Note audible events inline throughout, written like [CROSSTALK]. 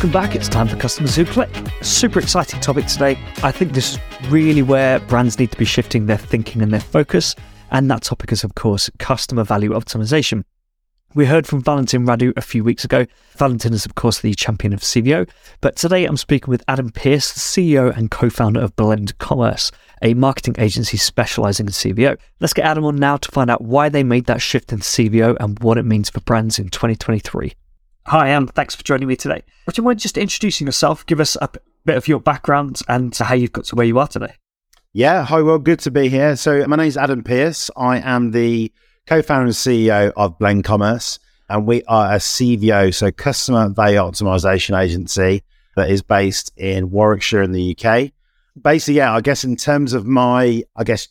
Welcome back. It's time for Customers Who Click. Super exciting topic today. I think this is really where brands need to be shifting their thinking and their focus. And that topic is, of course, customer value optimization. We heard from Valentin Radu a few weeks ago. Valentin is, of course, the champion of CVO. But today I'm speaking with Adam Pierce, CEO and co founder of Blend Commerce, a marketing agency specializing in CVO. Let's get Adam on now to find out why they made that shift in CVO and what it means for brands in 2023. Hi, Am. Thanks for joining me today. Would you mind just introducing yourself? Give us a bit of your background and to how you've got to where you are today. Yeah, hi, well, good to be here. So, my name is Adam Pierce. I am the co founder and CEO of Blend Commerce, and we are a CVO, so Customer Value Optimization Agency, that is based in Warwickshire in the UK. Basically, yeah, I guess in terms of my, I guess,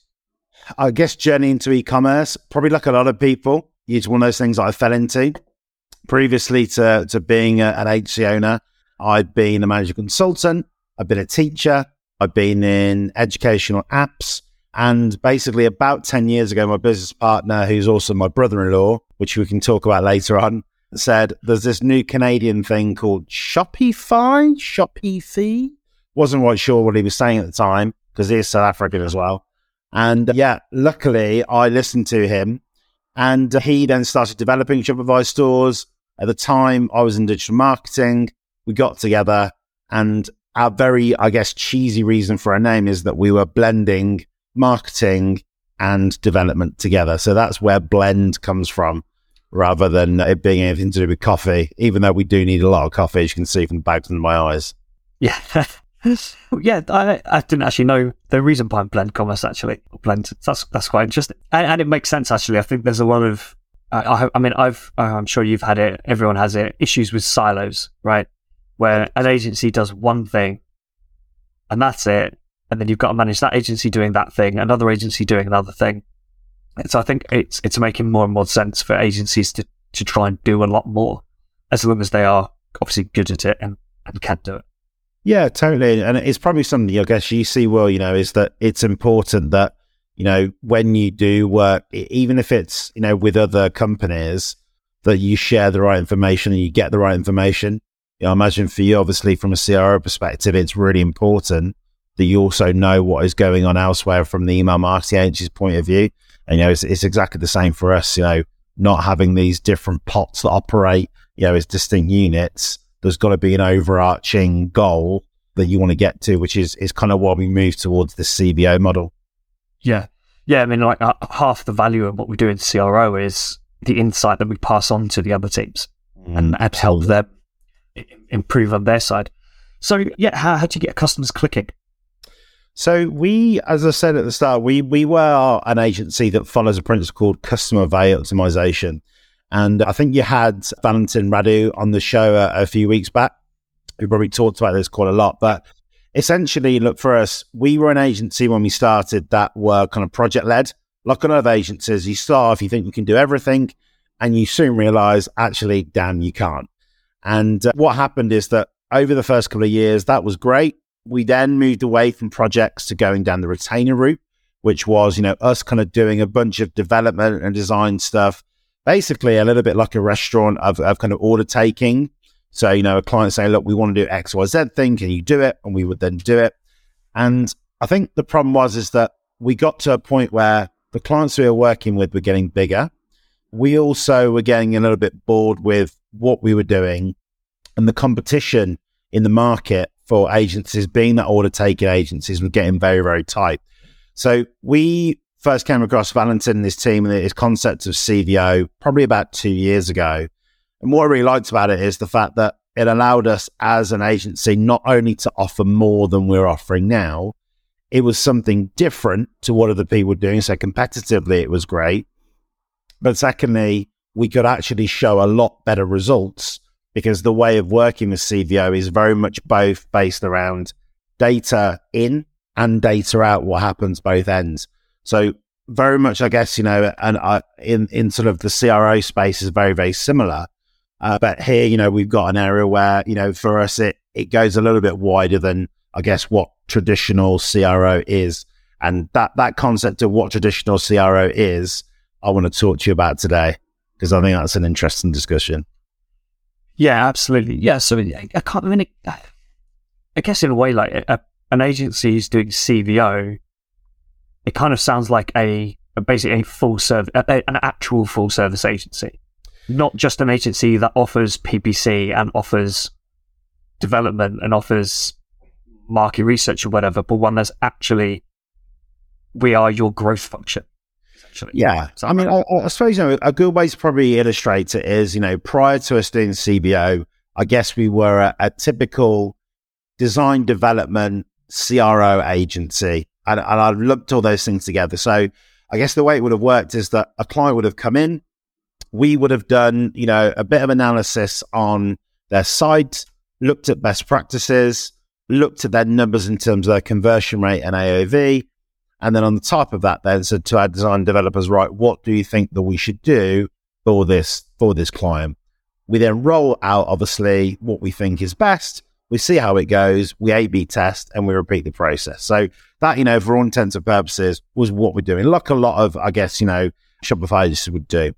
I guess journey into e-commerce, probably like a lot of people, it's one of those things I fell into previously to, to being a, an agency owner, I'd been a manager consultant, I've been a teacher, I've been in educational apps. And basically, about 10 years ago, my business partner, who's also my brother in law, which we can talk about later on, said there's this new Canadian thing called Shopify, Shopify. Wasn't quite sure what he was saying at the time because he's South African as well. And uh, yeah, luckily I listened to him and he then started developing Shopify stores. At the time, I was in digital marketing. We got together, and our very, I guess, cheesy reason for our name is that we were blending marketing and development together. So that's where blend comes from rather than it being anything to do with coffee, even though we do need a lot of coffee, as you can see from the bags under my eyes. Yeah. [LAUGHS] yeah, I, I didn't actually know the reason behind blend commerce. Actually, blend that's that's quite interesting, and, and it makes sense. Actually, I think there's a lot of, I, I mean, I've uh, I'm sure you've had it. Everyone has it. Issues with silos, right? Where an agency does one thing, and that's it, and then you've got to manage that agency doing that thing, another agency doing another thing. And so I think it's it's making more and more sense for agencies to to try and do a lot more, as long as they are obviously good at it and, and can do it. Yeah, totally. And it's probably something I guess you see well, you know, is that it's important that, you know, when you do work, even if it's, you know, with other companies, that you share the right information and you get the right information. You know, I imagine for you, obviously, from a CRO perspective, it's really important that you also know what is going on elsewhere from the email marketing agency's point of view. And, you know, it's, it's exactly the same for us, you know, not having these different pots that operate, you know, as distinct units there's got to be an overarching goal that you want to get to, which is is kind of why we move towards the CVO model. Yeah, yeah. I mean, like uh, half the value of what we do in CRO is the insight that we pass on to the other teams mm, and, and help them improve on their side. So, yeah, how, how do you get customers clicking? So we, as I said at the start, we we were an agency that follows a principle called customer value optimization. And I think you had Valentin Radu on the show a, a few weeks back. We probably talked about this quite a lot, but essentially, look for us, we were an agency when we started that were kind of project led. Like a lot of agencies, you start off, you think you can do everything, and you soon realize, actually, damn, you can't. And uh, what happened is that over the first couple of years, that was great. We then moved away from projects to going down the retainer route, which was, you know, us kind of doing a bunch of development and design stuff basically a little bit like a restaurant of, of kind of order taking. So, you know, a client saying, look, we want to do X, Y, Z thing. Can you do it? And we would then do it. And I think the problem was, is that we got to a point where the clients we were working with were getting bigger. We also were getting a little bit bored with what we were doing and the competition in the market for agencies being that order taking agencies was getting very, very tight. So we first came across Valentin and his team and his concept of CVO probably about two years ago. And what I really liked about it is the fact that it allowed us as an agency not only to offer more than we're offering now, it was something different to what other people were doing. So competitively, it was great. But secondly, we could actually show a lot better results because the way of working with CVO is very much both based around data in and data out, what happens both ends. So very much, I guess, you know, and uh, in in sort of the CRO space is very very similar. Uh, but here, you know, we've got an area where you know for us it it goes a little bit wider than I guess what traditional CRO is, and that that concept of what traditional CRO is, I want to talk to you about today because I think that's an interesting discussion. Yeah, absolutely. Yeah, so I can't. I mean, I guess in a way, like a, an agency is doing CVO, it kind of sounds like a basically a full service, an actual full service agency, not just an agency that offers PPC and offers development and offers market research or whatever, but one that's actually we are your growth function. Yeah. So, I mean, I, I, suppose, you know, a good way to probably illustrate it is, you know, prior to us doing CVO, I guess we were a, a typical design development CRO agency. And, and I lumped all those things together. So I guess the way it would have worked is that a client would have come in. We would have done, you know, a bit of analysis on their site, looked at best practices, looked at their numbers in terms of their conversion rate and AOV, and then on the top of that, then said to our design developers, right, what do you think that we should do for this for this client? We then roll out obviously what we think is best. We see how it goes, we A B test and we repeat the process. So that, you know, for all intents and purposes, was what we're doing. Like a lot of, I guess, you know, Shopify would do.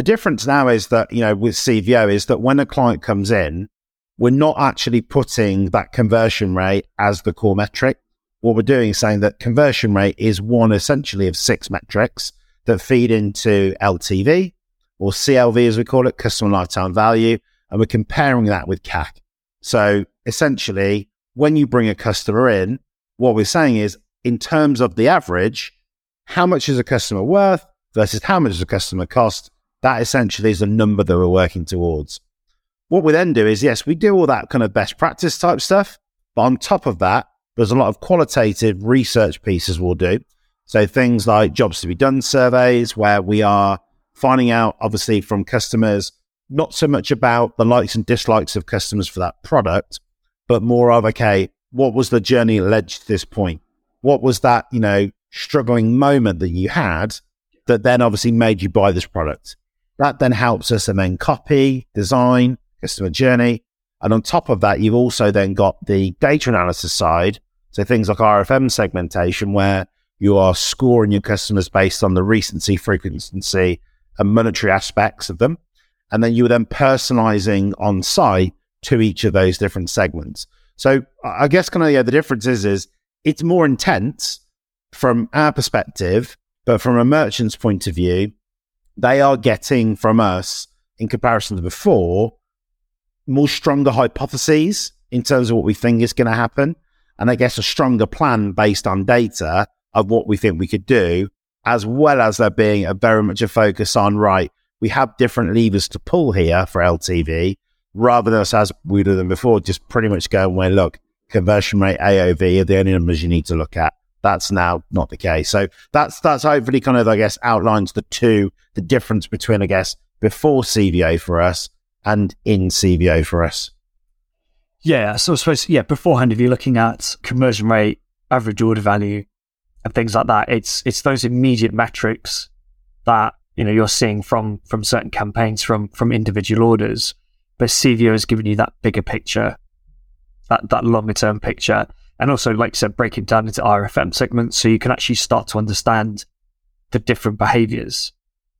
The difference now is that, you know, with CVO is that when a client comes in, we're not actually putting that conversion rate as the core metric what we're doing is saying that conversion rate is one essentially of six metrics that feed into LTV or CLV as we call it, customer lifetime value, and we're comparing that with CAC. So essentially, when you bring a customer in, what we're saying is in terms of the average, how much is a customer worth versus how much does a customer cost? That essentially is the number that we're working towards. What we then do is, yes, we do all that kind of best practice type stuff, but on top of that, there's a lot of qualitative research pieces we'll do. So things like jobs to be done surveys, where we are finding out, obviously, from customers, not so much about the likes and dislikes of customers for that product, but more of, okay, what was the journey led to this point? What was that, you know, struggling moment that you had that then obviously made you buy this product? That then helps us amend copy, design, customer journey. And on top of that, you've also then got the data analysis side so things like RFM segmentation, where you are scoring your customers based on the recency, frequency, and monetary aspects of them. And then you are then personalizing on site to each of those different segments. So I guess kind of yeah, the difference is is it's more intense from our perspective, but from a merchant's point of view, they are getting from us in comparison to before more stronger hypotheses in terms of what we think is going to happen and I guess a stronger plan based on data of what we think we could do, as well as there being a very much a focus on, right, we have different levers to pull here for LTV, rather than us as we did them before, just pretty much going where, look, conversion rate, AOV are the only numbers you need to look at. That's now not the case. So that's, that's hopefully kind of, I guess, outlines the two, the difference between, I guess, before CVO for us and in CVO for us. Yeah, so I suppose yeah. Beforehand, if you're looking at conversion rate, average order value, and things like that, it's it's those immediate metrics that you know you're seeing from from certain campaigns from from individual orders. But CVO has given you that bigger picture, that that longer term picture, and also like I said, breaking down into RFM segments, so you can actually start to understand the different behaviors.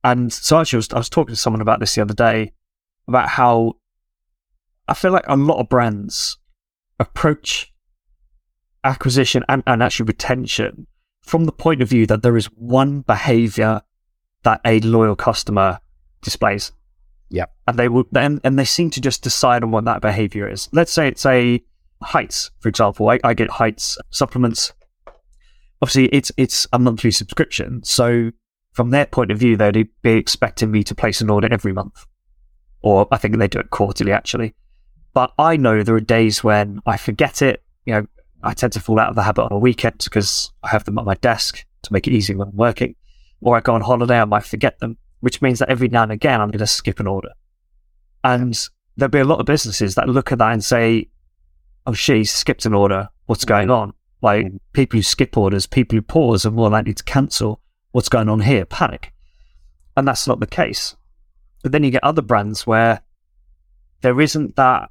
And so actually, I was, I was talking to someone about this the other day about how I feel like a lot of brands approach acquisition and, and actually retention from the point of view that there is one behavior that a loyal customer displays. Yeah. And they will and, and they seem to just decide on what that behavior is. Let's say it's a heights, for example. I, I get heights supplements. Obviously it's it's a monthly subscription. So from their point of view, they'd be expecting me to place an order every month. Or I think they do it quarterly actually. But I know there are days when I forget it. You know, I tend to fall out of the habit on a weekend because I have them at my desk to make it easy when I'm working. Or I go on holiday, I might forget them, which means that every now and again I'm going to skip an order. And there'll be a lot of businesses that look at that and say, oh, she skipped an order. What's going on? Like mm. people who skip orders, people who pause are more likely to cancel. What's going on here? Panic. And that's not the case. But then you get other brands where there isn't that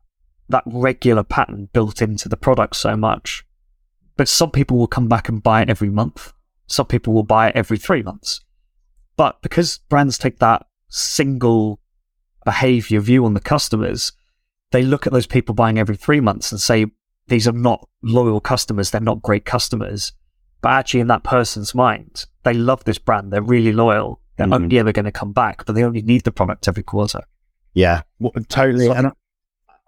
that regular pattern built into the product so much. But some people will come back and buy it every month. Some people will buy it every three months. But because brands take that single behavior view on the customers, they look at those people buying every three months and say, these are not loyal customers. They're not great customers. But actually, in that person's mind, they love this brand. They're really loyal. They're Mhm. only ever going to come back, but they only need the product every quarter. Yeah, well, totally. So- and I,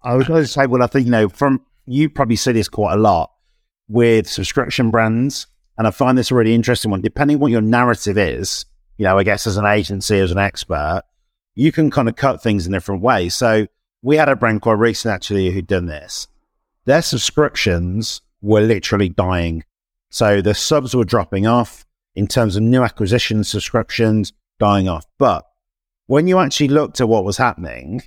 I was going to say, well, I think you know, from you probably see this quite a lot with subscription brands, and I find this a really interesting one. Depending what your narrative is, you know, I guess as an agency, as an expert, you can kind of cut things in different ways. So we had a brand quite recent actually who'd done this. Their subscriptions were literally dying. So the subs were dropping off in terms of new acquisition subscriptions dying off. But when you actually looked at what was happening,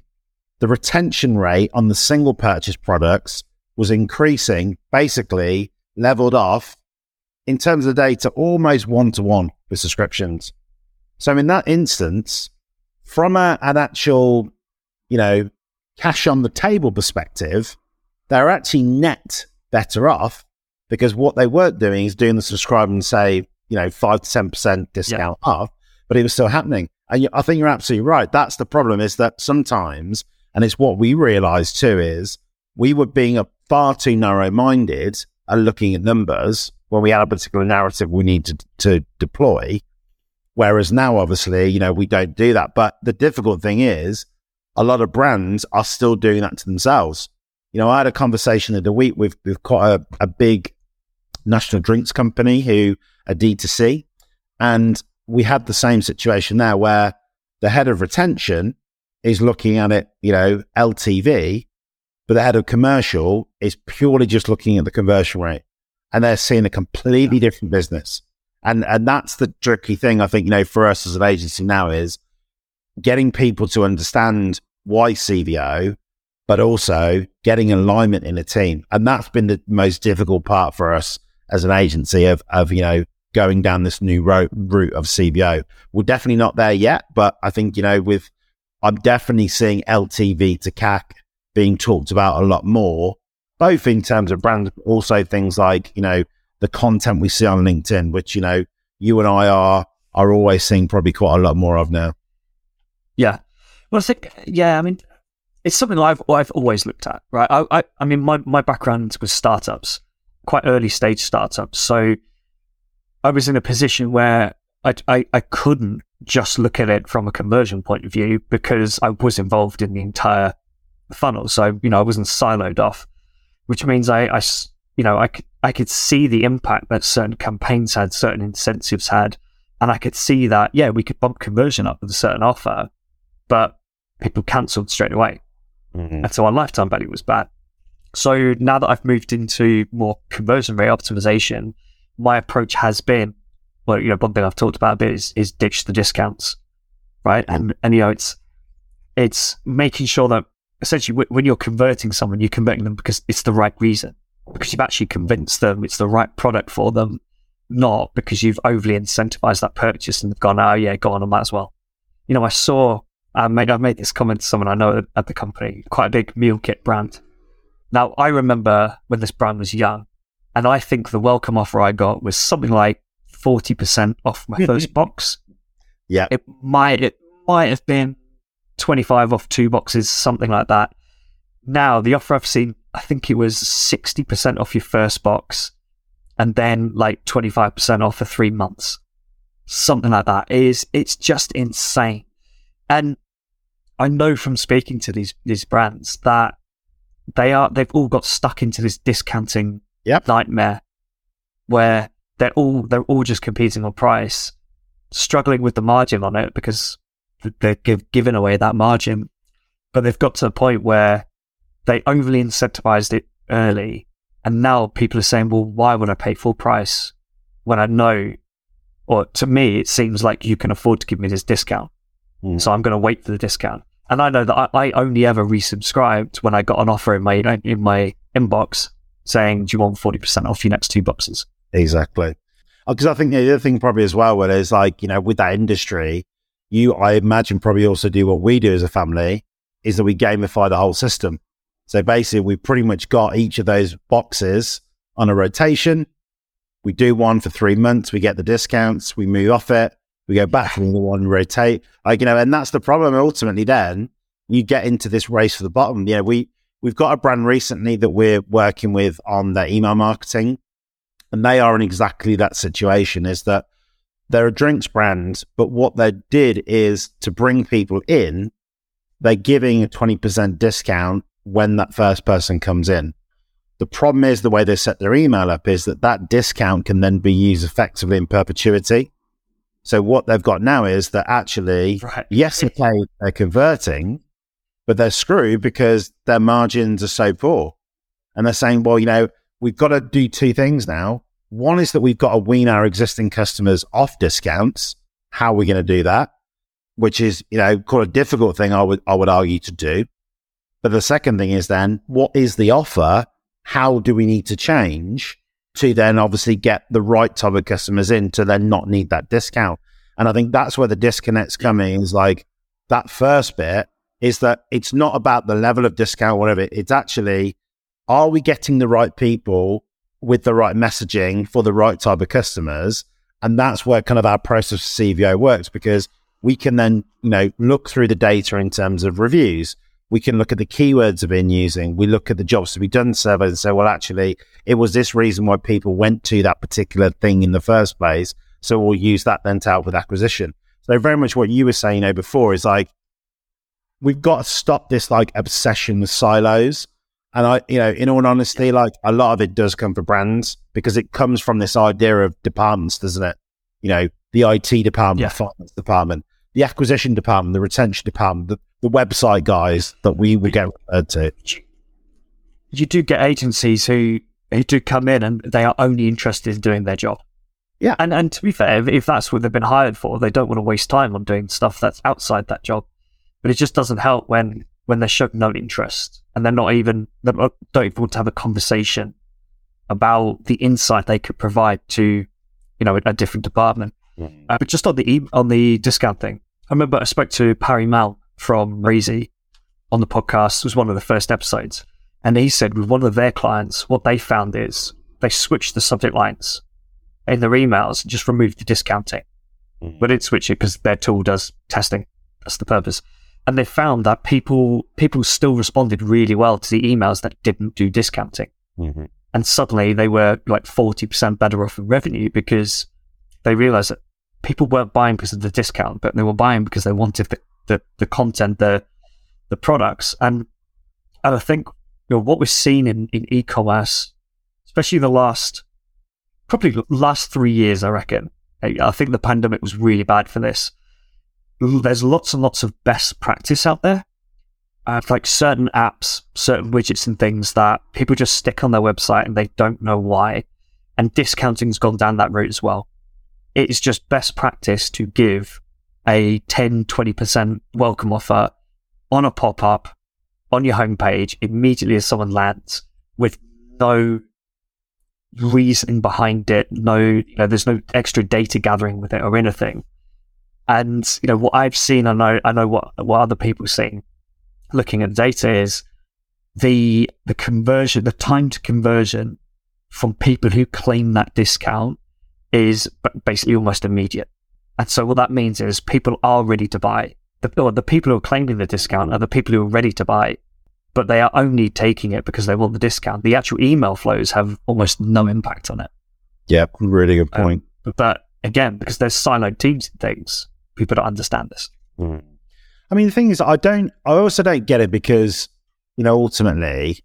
the retention rate on the single purchase products was increasing, basically leveled off in terms of data almost one to one with subscriptions. So in that instance, from a, an actual, you know, cash on the table perspective, they're actually net better off because what they weren't doing is doing the subscribe and say, you know, five to ten percent discount off, but it was still happening. And you, I think you're absolutely right. That's the problem is that sometimes, and it's what we realized too, is we were being a far too narrow minded and looking at numbers when we had a particular narrative we needed to, to deploy. Whereas now, obviously, you know, we don't do that. But the difficult thing is a lot of brands are still doing that to themselves. You know, I had a conversation the other week with, with quite a, a big national drinks company who are D2C. And we had the same situation there where the head of retention is looking at it, you know, LTV, but the head of commercial is purely just looking at the conversion rate. And they're seeing a completely different business. And and that's the tricky thing, I think, you know, for us as an agency now is getting people to understand why CVO, but also getting alignment in a team. And that's been the most difficult part for us as an agency of, of you know, going down this new route, route of CVO. We're definitely not there yet, but I think, you know, with, I'm definitely seeing LTV to CAC being talked about a lot more, both in terms of brands, but also things like, you know, the content we see on LinkedIn, which, you know, you and I are, are always seeing probably quite a lot more of now. Yeah. Well, I think, yeah, I mean, it's something I've I've always looked at, right? I, I, I mean, my, my background was startups, quite early stage startups. So I was in a position where I, I, I couldn't just look at it from a conversion point of view because I was involved in the entire funnel. So, you know, I wasn't siloed off, which means I, I you know, I I could see the impact that certain campaigns had, certain incentives had. And I could see that, yeah, we could bump conversion up with a certain offer, but people cancelled straight away. And so our lifetime value was bad. So now that I've moved into more conversion rate optimization, my approach has been, well, you know, one thing I've talked about a bit is, is ditch the discounts, right? And, and, you know, it's, it's making sure that essentially w- when you're converting someone, you're converting them because it's the right reason, because you've actually convinced them it's the right product for them, not because you've overly incentivized that purchase and they've gone, oh yeah, go on, I might as well. You know, I saw, Um, I made, I made this comment to someone I know at, at the company, quite a big meal kit brand. Now, I remember when this brand was young, and I think the welcome offer I got was something like 40% off my first box. Yeah. It might, it might have been 25 off two boxes, something like that. Now, the offer I've seen, I think it was 60% off your first box and then like 25% off for three months. Something like that. It is, it's just insane. And I know from speaking to these, these brands that they are, they've all got stuck into this discounting Yep. nightmare where they're all, they're all just competing on price, struggling with the margin on it because they're give, giving away that margin. But they've got to a point where they overly incentivized it early. And now people are saying, well, why would I pay full price when I know, or to me, it seems like you can afford to give me this discount. Mm. So I'm going to wait for the discount. And I know that I, I only ever resubscribed when I got an offer in my, in my inbox saying, do you want 40% off your next two boxes? Exactly. Because I think the other thing probably as well, where is like, you know, with that industry, you, I imagine, probably also do what we do as a family is that we gamify the whole system. So basically, we pretty much got each of those boxes on a rotation. We do one for three months, we get the discounts, we move off it, we go back to the one, rotate. Like, you know, and that's the problem ultimately then you get into this race for the bottom. You know, we, we've got a brand recently that we're working with on their email marketing, and they are in exactly that situation. Is that they're a drinks brand, but what they did is to bring people in, they're giving a twenty percent discount when that first person comes in. The problem is the way they set their email up is that that discount can then be used effectively in perpetuity. So what they've got now is that actually, right. yes, okay, they're converting, but they're screwed because their margins are so poor. And they're saying, well, you know, we've got to do two things now. One is that we've got to wean our existing customers off discounts. How are we going to do that? Which is, you know, quite a difficult thing I would I would argue to do. But the second thing is then what is the offer? How do we need to change to then obviously get the right type of customers in to then not need that discount? And I think that's where the disconnect's coming is like that first bit is that it's not about the level of discount, whatever. It's actually, are we getting the right people with the right messaging for the right type of customers? And that's where kind of our process for CVO works because we can then, you know, look through the data in terms of reviews. We can look at the keywords we've been using. We look at the jobs to be done survey and say, well, actually, it was this reason why people went to that particular thing in the first place. So we'll use that then to help with acquisition. So very much what you were saying, you know, before is like, we've got to stop this like obsession with silos. And I, you know, in all honesty, like a lot of it does come for brands because it comes from this idea of departments, doesn't it? You know, the IT department, yeah. the finance department, the acquisition department, the retention department, the, the website guys that we will get referred to. You do get agencies who who do come in and they are only interested in doing their job. Yeah. And and to be fair, if, if that's what they've been hired for, they don't want to waste time on doing stuff that's outside that job. But it just doesn't help when when they show no interest and they're not even they don't even want to have a conversation about the insight they could provide to you know a, a different department. Mm-hmm. Uh, but just on the e- on the discount thing, I remember I spoke to Parry Malm from Phrasee on the podcast. It was one of the first episodes, and he said with one of their clients, what they found is they switched the subject lines in their emails and just removed the discounting. Mm-hmm. But it switch it because their tool does testing. That's the purpose and they found that people people still responded really well to the emails that didn't do discounting. Mm-hmm. And suddenly they were like 40% better off in revenue because they realized that people weren't buying because of the discount, but they were buying because they wanted the, the, the content, the the products. And and I think you know what we've seen in, in e-commerce, especially the last probably last three years, I reckon. I think the pandemic was really bad for this there's lots and lots of best practice out there. Uh, like certain apps, certain widgets and things that people just stick on their website and they don't know why. And discounting's gone down that route as well. It is just best practice to give a 10, 20% welcome offer on a pop up on your homepage immediately as someone lands with no reasoning behind it. No, you know, there's no extra data gathering with it or anything. And you know what I've seen, I know I know what what other people seen. Looking at data is the the conversion, the time to conversion from people who claim that discount is basically almost immediate. And so what that means is people are ready to buy. The, or the people who are claiming the discount are the people who are ready to buy, but they are only taking it because they want the discount. The actual email flows have almost no impact on it. Yeah, really good point. Um, but again, because there's siloed teams and things, people don't understand this. Mm. I mean, the thing is, I don't. I also don't get it because you know, ultimately,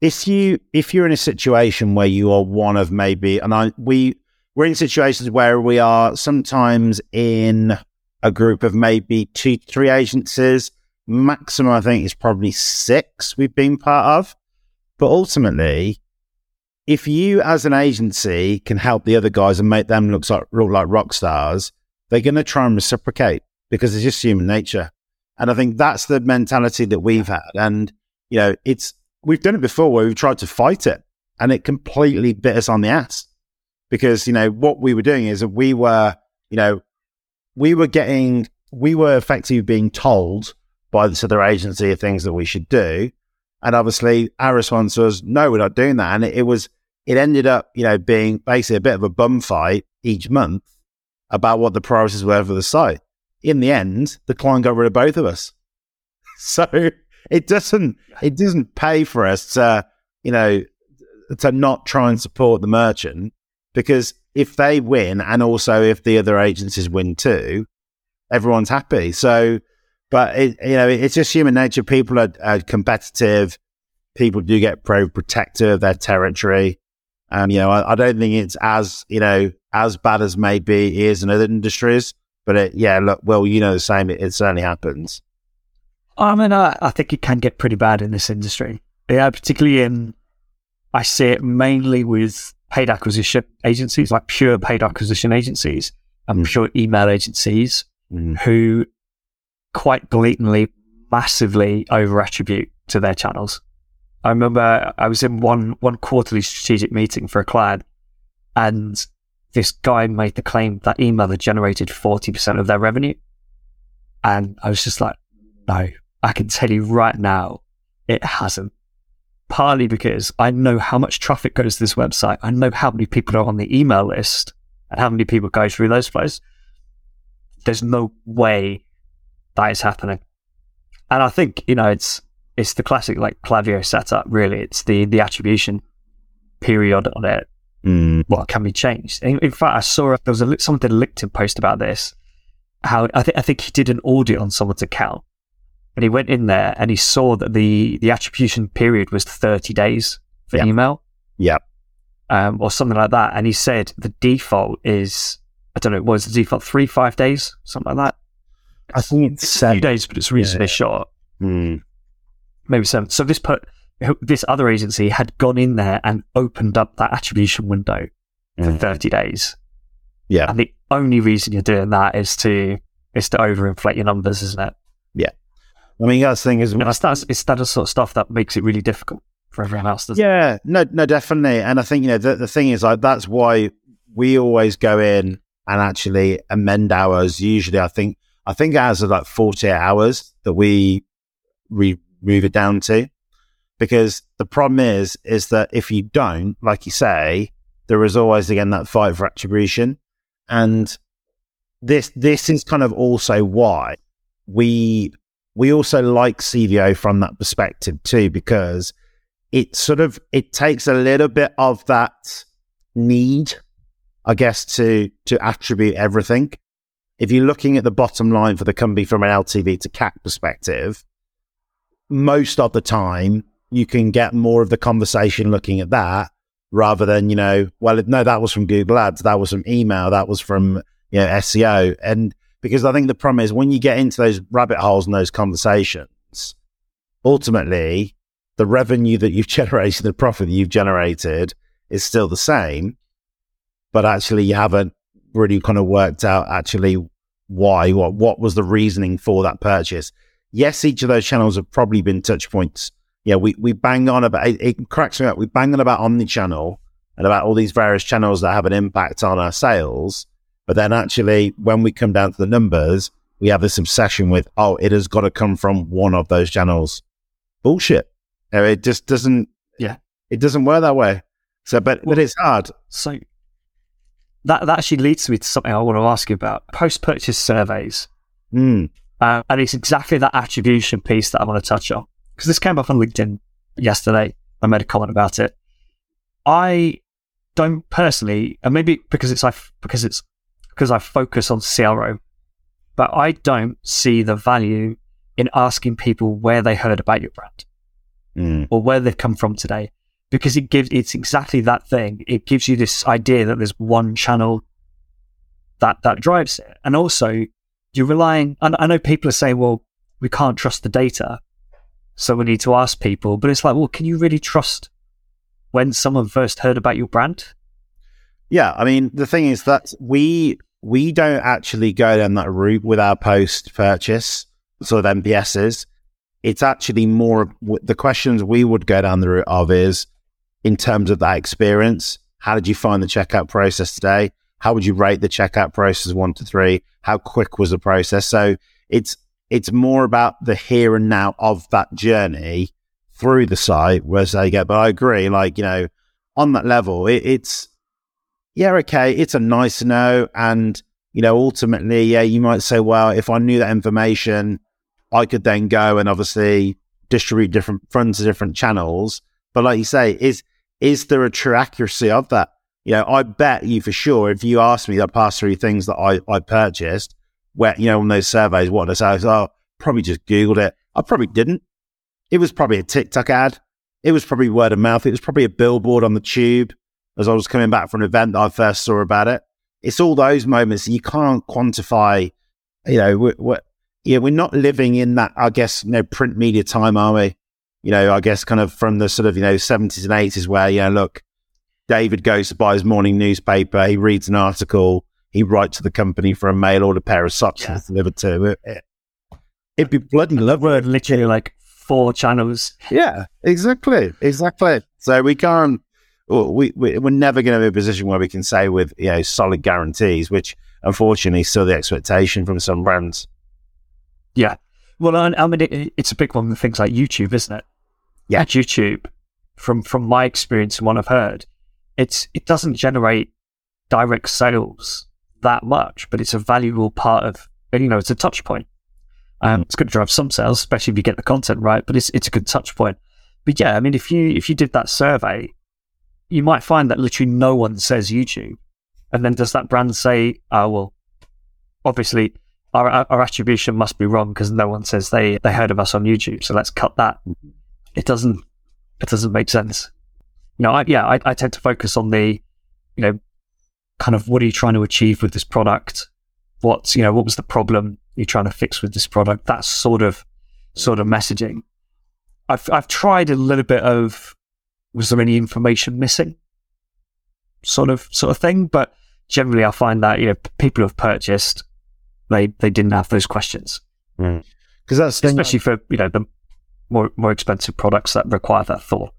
if you if you're in a situation where you are one of maybe, and I we we're in situations where we are sometimes in a group of maybe two, three agencies. Maximum, I think, is probably six we've been part of. But ultimately, if you as an agency can help the other guys and make them look like look like rock stars, they're going to try and reciprocate because it's just human nature. And I think that's the mentality that we've had. And, you know, it's, we've done it before where we've tried to fight it and it completely bit us on the ass because, you know, what we were doing is we were, you know, we were getting, we were effectively being told by this other agency of things that we should do. And obviously our response was, no, we're not doing that. And it, it was, it ended up, you know, being basically a bit of a bum fight each month about what the priorities were for the site. In the end, the client got rid of both of us. [LAUGHS] So, it doesn't it doesn't pay for us to you know to not try and support the merchant because if they win and also if the other agencies win too, everyone's happy. So, but it, you know, it's just human nature. People are, are competitive. People do get pro protective of their territory. Um, you know, I, I, don't think it's as you know as bad as maybe it is in other industries. But it, yeah, look, well, you know the same. It, it certainly happens. I mean, I, I think it can get pretty bad in this industry. Yeah, particularly in I see it mainly with paid acquisition agencies, like pure paid acquisition agencies and mm. pure email agencies mm. who quite blatantly, massively over attribute to their channels. I remember I was in one, one quarterly strategic meeting for a client and this guy made the claim that email had generated 40% of their revenue. And I was just like, no, I can tell you right now, it hasn't partly because I know how much traffic goes to this website. I know how many people are on the email list and how many people go through those flows. There's no way that is happening. And I think, you know, it's it's the classic like Klaviyo setup, really. It's the the attribution period on it. Mm. What can be changed? In, in, fact, I saw there was a someone did a LinkedIn post about this. How I think I think he did an audit on someone's account and he went in there and he saw that the the attribution period was 30 days for yep. email. Yep. Um, or something like that. And he said the default is, I don't know, what was the default? Three, five days, something like that. I think it's, it's a few days, but it's reasonably yeah. short. Mm. Maybe seven. So this put this other agency had gone in there and opened up that attribution window mm. for 30 days. Yeah. And the only reason you're doing that is to is to overinflate your numbers, isn't it? Yeah. I mean, that's the thing is, it's that, it's that sort of stuff that makes it really difficult for everyone else. yeah, no, no, definitely. And I think you know the, the thing is like that's why we always go in and actually amend ours. Usually, I think I think ours are like forty eight hours that we we move it down to, because the problem is is that if you don't, like you say, there is always again that fight for attribution, and this this is kind of also why we we also like CVO from that perspective too, because it sort of it takes a little bit of that need, I guess, to to attribute everything. If you're looking at the bottom line for the company from an LTV to CAC perspective, most of the time you can get more of the conversation looking at that rather than, you know, well, no, that was from Google Ads, that was from email, that was from you know, SEO. And because I think the problem is when you get into those rabbit holes and those conversations, ultimately, the revenue that you've [LAUGHS] generated, the profit that you've generated is still the same, but actually you haven't really kind of worked out actually why, what, what was the reasoning for that purchase. Yes, each of those channels have probably been touch points. Yeah, we, we bang on about, it, it cracks me up. We bang on about omni-channel and about all these various channels that have an impact on our sales. But then actually, when we come down to the numbers, we have this obsession with, oh, it has got to come from one of those channels. Bullshit. It just doesn't, yeah, it doesn't work that way. So, but, well, but it's hard. So that, that actually leads me to something I want to ask you about post purchase surveys. Mm. Uh, and it's exactly that attribution piece that I want to touch on because this came up on LinkedIn yesterday. I made a comment about it. I don't personally, and maybe because it's like because it's because I focus on CRO, but I don't see the value in asking people where they heard about your brand mm. or where they've come from today because it gives it's exactly that thing. It gives you this idea that there's one channel that that drives it, and also you're relying. I, I know people are saying, "Well, we can't trust the data, so we need to ask people." But it's like, well, can you really trust when someone first heard about your brand? Yeah, I mean, the thing is that we we don't actually go down that route with our post purchase sort of NPSs. It's actually more the questions we would go down the route of is in terms of that experience. How did you find the checkout process today? How would you rate the checkout process one to three? How quick was the process? So it's it's more about the here and now of that journey through the site where they get. But I agree, like you know, on that level, it, it's yeah, okay, it's a nice know. And, you know, ultimately, yeah, you might say, well, if I knew that information, I could then go and obviously distribute different funds to different channels. But like you say, is is there a true accuracy of that? You know, I bet you for sure if you asked me that past three things that I, I purchased, where you know, on those surveys, what I say, oh, probably just Googled it. I probably didn't. It was probably a TikTok ad. It was probably word of mouth. It was probably a billboard on the tube as I was coming back from an event that I first saw about it. It's all those moments you can't quantify. You know, we're, we're, yeah, we're not living in that, I guess, you know, print media time, are we? You know, I guess kind of from the sort of, you know, 70s and 80s where, yeah, look, David goes to buy his morning newspaper, he reads an article, he writes to the company for a mail order pair of socks yeah. delivered to him. It'd be bloody lovely. We're literally like four channels. Yeah, exactly, exactly. So we can't. We, we we're never going to be in a position where we can say with you know solid guarantees, which unfortunately is still the expectation from some brands. Yeah, well, I, I mean, it, it's a big one with things like YouTube, isn't it? Yeah, At YouTube, from from my experience and what I've heard, it's it doesn't generate direct sales that much, but it's a valuable part of you know it's a touch point. Um, it's going to drive some sales, especially if you get the content right. But it's it's a good touch point. But yeah, I mean, if you if you did that survey, you might find that literally no one says YouTube, and then does that brand say, "Oh well, obviously our our attribution must be wrong because no one says they they heard of us on YouTube, so let's cut that." Mm-hmm. It doesn't it doesn't make sense. You know, I, yeah, I, I tend to focus on the, you know, kind of what are you trying to achieve with this product? What's you know what was the problem? you're trying to fix with this product. That sort of sort of messaging. I've I've tried a little bit of was there any information missing? Sort of sort of thing, but generally I find that you know people who have purchased they they didn't have those questions because mm. that's especially for you know the more more expensive products that require that thought.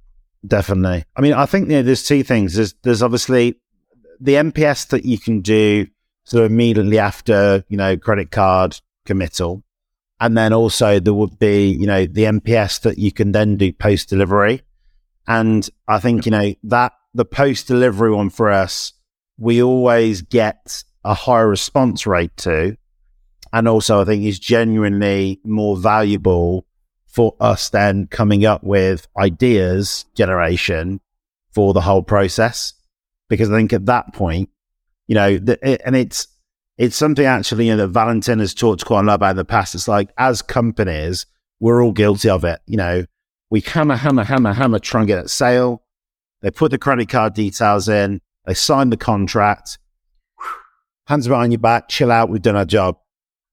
Definitely. I mean, I think you know, there's two things. There's there's obviously the NPS that you can do sort of immediately after you know credit card committal. And then also there would be, you know, the NPS that you can then do post delivery. And I think, you know, that the post delivery one for us, we always get a higher response rate to. And also I think is genuinely more valuable for us then coming up with ideas generation for the whole process. Because I think at that point, you know, the, it, and it's, it's something actually you know, that Valentin has talked quite a lot about in the past. It's like as companies, we're all guilty of it. You know, we hammer, hammer, hammer, hammer, try and get a sale. They put the credit card details in, they sign the contract, hands behind your back, chill out, we've done our job.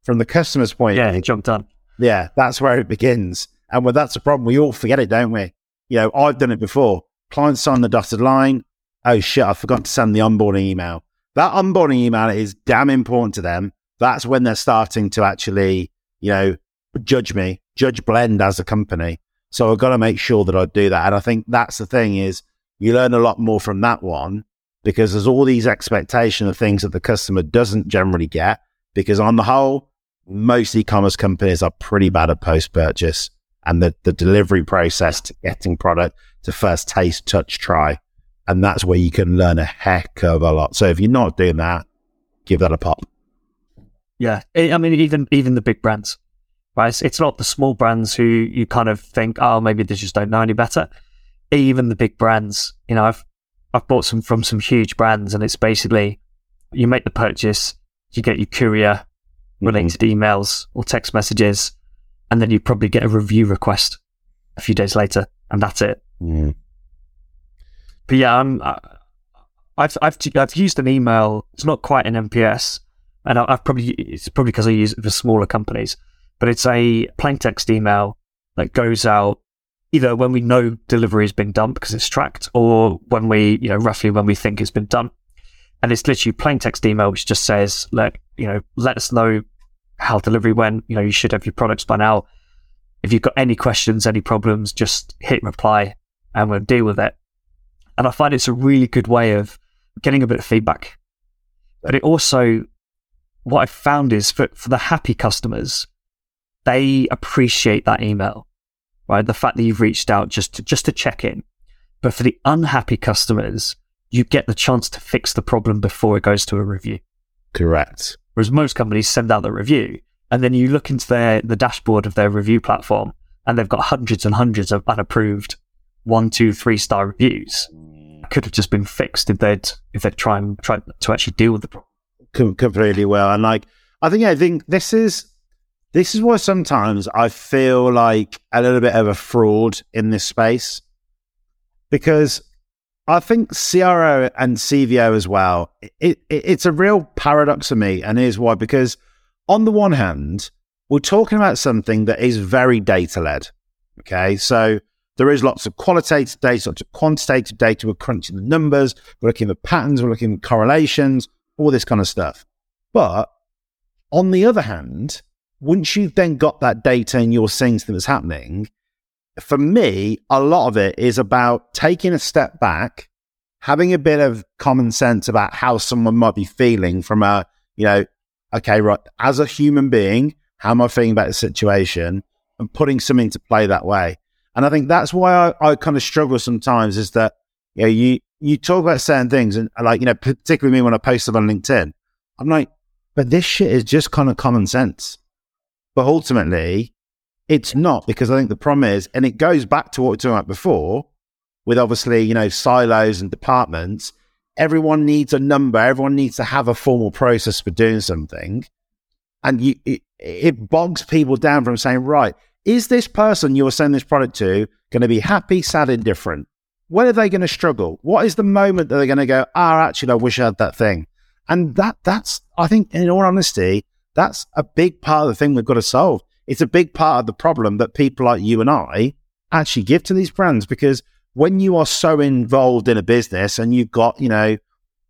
From the customer's point of view. yeah, job done. Yeah, that's where it begins. And when that's a problem, we all forget it, don't we? You know, I've done it before. Clients sign the dotted line. Oh shit, I forgot to send the onboarding email that onboarding email is damn important to them. That's when they're starting to actually, you know, judge me, judge Blend as a company. So I've got to make sure that I do that. And I think that's the thing is you learn a lot more from that one because there's all these expectation of things that the customer doesn't generally get. Because on the whole, most e-commerce companies are pretty bad at post-purchase and the, the delivery process to getting product to first taste, touch, try and that's where you can learn a heck of a lot. So if you're not doing that, give that a pop. Yeah, I mean, even even the big brands, right? It's, it's not the small brands who you kind of think, oh, maybe they just don't know any better. Even the big brands, you know, I've I've bought some from some huge brands, and it's basically you make the purchase, you get your courier related mm-hmm. emails or text messages, and then you probably get a review request a few days later, and that's it. Mm but yeah, I'm, I've, I've I've used an email. It's not quite an NPS, and I, have probably it's probably because I use it for smaller companies. But it's a plain text email that goes out either when we know delivery has been done because it's tracked, or when we you know roughly when we think it's been done. And it's literally plain text email which just says, let you know, let us know how delivery went. You know, you should have your products by now. If you've got any questions, any problems, just hit reply and we'll deal with it. And I find it's a really good way of getting a bit of feedback. But it also, what I've found is for, for the happy customers, they appreciate that email, right? The fact that you've reached out just to, just to check in. But for the unhappy customers, you get the chance to fix the problem before it goes to a review. Correct. Whereas most companies send out the review and then you look into their, the dashboard of their review platform and they've got hundreds and hundreds of unapproved one, two, three star reviews. Could have just been fixed if they'd if they'd try and try to actually deal with the problem. Com- completely well. And like, I think, I think this is this is why sometimes I feel like a little bit of a fraud in this space because I think CRO and CVO as well. It, it, it's a real paradox for me, and here's why: because on the one hand, we're talking about something that is very data led. Okay, so there is lots of qualitative data, lots of quantitative data. We're crunching the numbers, we're looking at patterns, we're looking at correlations, all this kind of stuff. But on the other hand, once you've then got that data and you're seeing something that's happening, for me, a lot of it is about taking a step back, having a bit of common sense about how someone might be feeling from a, you know, okay, right, as a human being, how am I feeling about the situation and putting something to play that way. And I think that's why I, I kind of struggle sometimes is that, you know, you, you talk about certain things and like, you know, particularly me when I post them on LinkedIn, I'm like, but this shit is just kind of common sense. But ultimately, it's not because I think the problem is, and it goes back to what we were talking about before, with obviously, you know, silos and departments. Everyone needs a number. Everyone needs to have a formal process for doing something. And you, it, it bogs people down from saying, right, is this person you're selling this product to going to be happy, sad, indifferent? When are they going to struggle? What is the moment that they're going to go, ah, oh, actually, I wish I had that thing? And that that's, I think, in all honesty, that's a big part of the thing we've got to solve. It's a big part of the problem that people like you and I actually give to these brands because when you are so involved in a business and you've got, you know,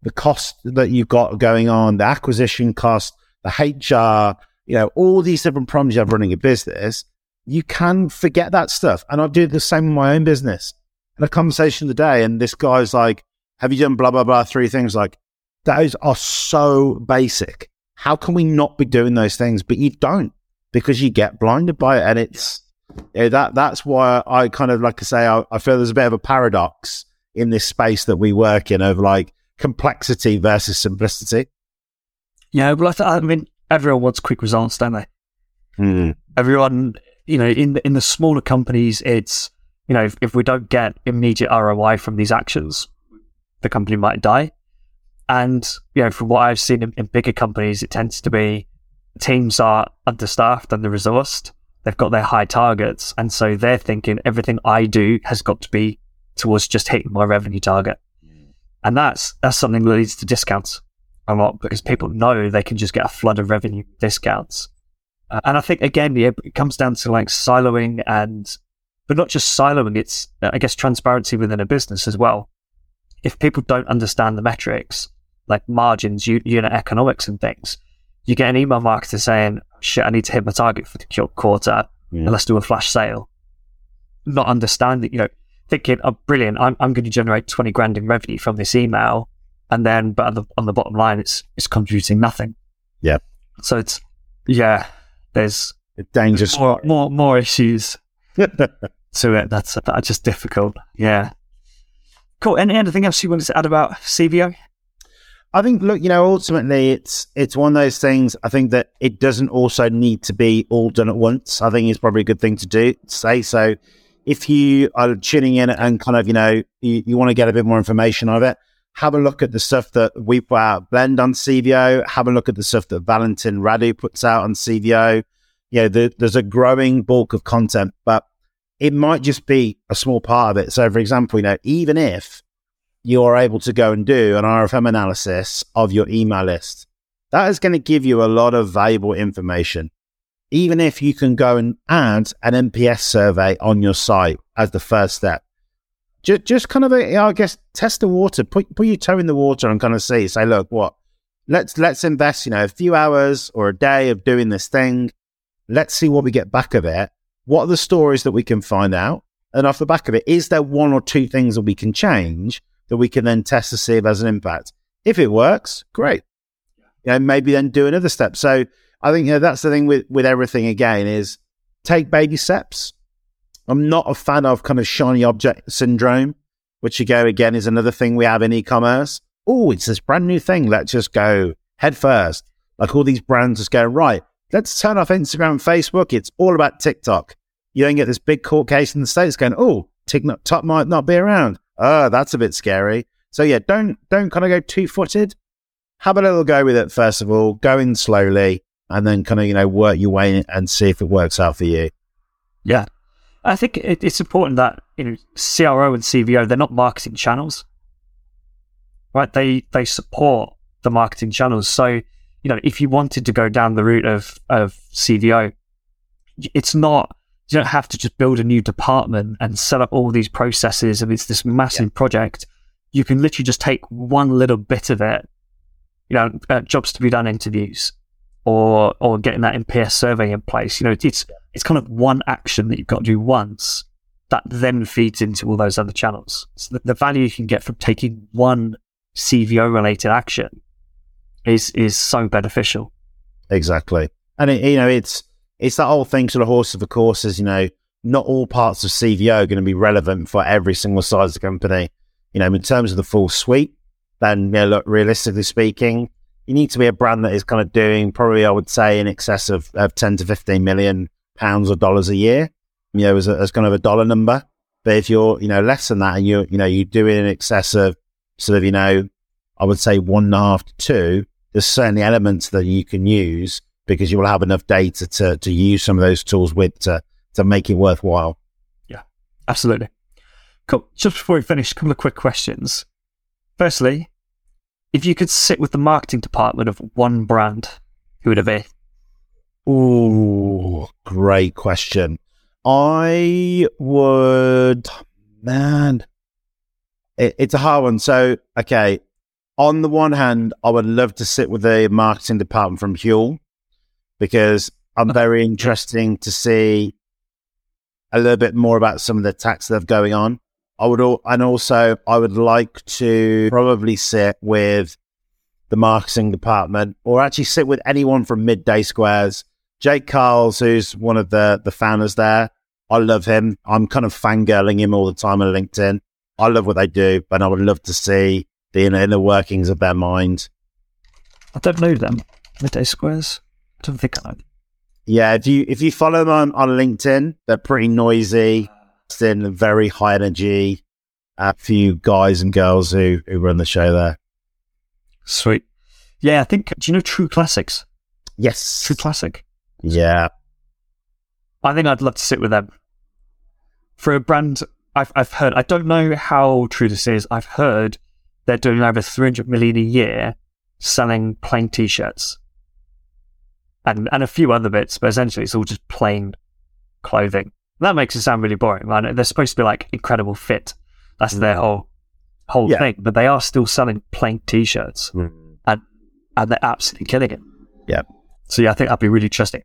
the cost that you've got going on, the acquisition cost, the HR, you know, all these different problems you have running a business, you can forget that stuff. And I do the same in my own business. In a conversation today, and this guy's like, Have you done blah, blah, blah, three things? Like, those are so basic. How can we not be doing those things? But you don't because you get blinded by it. And it's yeah, that that's why I kind of like to say I, I feel there's a bit of a paradox in this space that we work in of like complexity versus simplicity. Yeah, well, I, th- I mean, everyone wants quick results, don't they? Mm. Everyone, you know, in the, in the smaller companies, it's you know, if, if we don't get immediate ROI from these actions, the company might die. And, you know, from what I've seen in, in bigger companies, it tends to be teams are understaffed, under resourced. They've got their high targets. And so they're thinking everything I do has got to be towards just hitting my revenue target. And that's, that's something that leads to discounts a lot because people know they can just get a flood of revenue discounts. Uh, and I think again, yeah, it comes down to like siloing and, but not just siloing, it's, I guess, transparency within a business as well. If people don't understand the metrics, like margins, unit economics, and things, you get an email marketer saying, "Shit, I need to hit my target for the quarter, yeah. and let's do a flash sale." Not understanding, you know, thinking, "Oh, brilliant! I'm I'm going to generate twenty grand in revenue from this email," and then, but on the, on the bottom line, it's it's contributing nothing. Yeah. So it's yeah, there's dangerous more more more issues [LAUGHS] to it. That's that's just difficult. Yeah. Cool. Any anything else you wanted to add about CVO? I think, look, you know, ultimately, it's it's one of those things. I think that it doesn't also need to be all done at once. I think it's probably a good thing to do. Say so. If you are tuning in and kind of, you know, you, you want to get a bit more information of it, have a look at the stuff that we put out Blend on CVO. Have a look at the stuff that Valentin Radu puts out on CVO. You know, the, there's a growing bulk of content, but it might just be a small part of it. So, for example, you know, even if you are able to go and do an RFM analysis of your email list. That is going to give you a lot of valuable information. Even if you can go and add an NPS survey on your site as the first step, just, just kind of, a, I guess, test the water, put, put your toe in the water and kind of see, say, look, what, let's, let's invest, you know, a few hours or a day of doing this thing. Let's see what we get back of it. What are the stories that we can find out? And off the back of it, is there one or two things that we can change that we can then test to see if it has an impact. If it works, great. You know, maybe then do another step. So I think you know, that's the thing with, with everything again is take baby steps. I'm not a fan of kind of shiny object syndrome, which again, again is another thing we have in e-commerce. Oh, it's this brand new thing. Let's just go head first. Like all these brands just go, right, let's turn off Instagram and Facebook. It's all about TikTok. You then get this big court case in the States going, oh, TikTok might not be around. Oh, that's a bit scary. So yeah, don't don't kind of go two footed. Have a little go with it first of all. Go in slowly, and then kind of you know work your way and see if it works out for you. Yeah, I think it, it's important that you know CRO and CVO they're not marketing channels, right? They they support the marketing channels. So you know if you wanted to go down the route of of CVO, it's not you don't have to just build a new department and set up all these processes and it's this massive yeah. project. You can literally just take one little bit of it you know, uh, jobs to be done interviews or or getting that NPS survey in place. You know, it's it's kind of one action that you've got to do once that then feeds into all those other channels. So the, the value you can get from taking one CVO related action is is so beneficial. Exactly, and it, you know it's it's that whole thing sort of horse for courses. You know, not all parts of CVO are going to be relevant for every single size of the company. You know, in terms of the full suite, then you know, look, realistically speaking, you need to be a brand that is kind of doing probably, I would say, in excess of, of 10 to 15 million pounds or dollars a year, you know, as, a, as kind of a dollar number. But if you're, you know, less than that and you're, you know, you're doing in excess of sort of, you know, I would say one and a half to two, there's certainly elements that you can use because you will have enough data to, to use some of those tools with to, to make it worthwhile. Yeah, absolutely. Cool. Just before we finish, a couple of quick questions. Firstly, if you could sit with the marketing department of one brand, who would it be? Oh, great question. I would, man, it, it's a hard one. So, okay, on the one hand, I would love to sit with the marketing department from Huel because I'm very interesting to see a little bit more about some of the tax that are going on. I would, and also I would like to probably sit with the marketing department, or actually sit with anyone from Midday Squares. Jake Karls, who's one of the the founders there, I love him. I'm kind of fangirling him all the time on LinkedIn. I love what they do, and I would love to see the inner, inner workings of their mind. I don't know them. Midday Squares. I don't think I know. Yeah, if you if you follow them on, on LinkedIn, they're pretty noisy in very high energy. A few guys and girls who who run the show there. Sweet. Yeah, I think. Do you know True Classics? Yes. True Classic. Yeah. I think I'd love to sit with them for a brand. I've I've heard. I don't know how true this is. I've heard they're doing over three hundred million a year selling plain t-shirts and and a few other bits, but essentially it's all just plain clothing. That makes it sound really boring. Right? They're supposed to be like incredible fit. That's their mm. whole whole yeah. thing. But they are still selling plain t-shirts, mm. and and they're absolutely killing it. Yeah. So yeah, I think that'd be really interesting.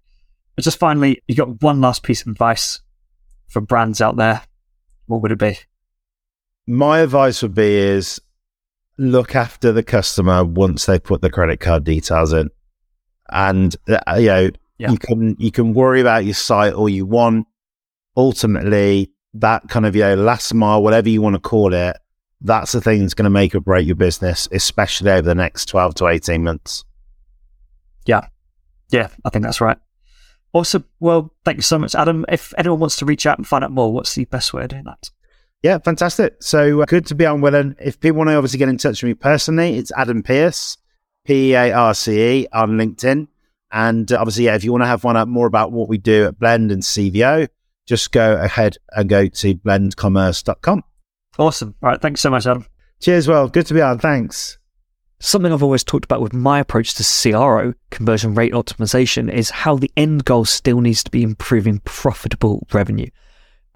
But just finally, you got one last piece of advice for brands out there. What would it be? My advice would be is look after the customer once they put the credit card details in, and uh, you know yeah. you can you can worry about your site all you want ultimately that kind of you know last mile, whatever you want to call it, that's the thing that's going to make or break your business, especially over the next twelve to eighteen months. Yeah, yeah, I think that's right. Awesome. Well, thank you so much, Adam. If anyone wants to reach out and find out more, what's the best way of doing that? Yeah, fantastic. So uh, good to be on, Willen. If people want to obviously get in touch with me personally, it's Adam Pearce, P E A R C E on LinkedIn. And uh, obviously, yeah, if you want to have one up more about what we do at Blend and CVO, just go ahead and go to blendcommerce.com. Awesome. All right. Thanks so much, Adam. Cheers. Well, good to be on. Thanks. Something I've always talked about with my approach to CRO, conversion rate optimization, is how the end goal still needs to be improving profitable revenue.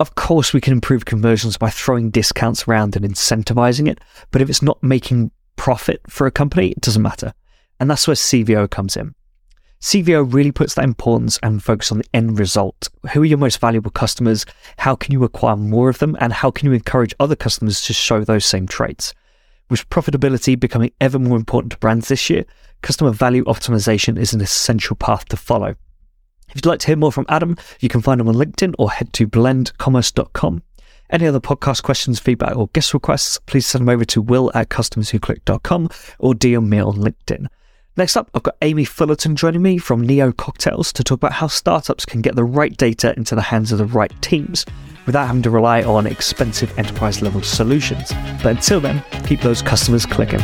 Of course, we can improve conversions by throwing discounts around and incentivizing it, but if it's not making profit for a company, it doesn't matter. And that's where CVO comes in. CVO really puts that importance and focus on the end result. Who are your most valuable customers? How can you acquire more of them? And how can you encourage other customers to show those same traits? With profitability becoming ever more important to brands this year, customer value optimization is an essential path to follow. If you'd like to hear more from Adam, you can find him on LinkedIn or head to blendcommerce.com. Any other podcast questions, feedback, or guest requests, please send them over to will at customerswhoclick.com or DM me on LinkedIn. Next up, I've got Amy Fullerton joining me from Neo Cocktails to talk about how startups can get the right data into the hands of the right teams without having to rely on expensive enterprise level solutions. But until then, keep those customers clicking.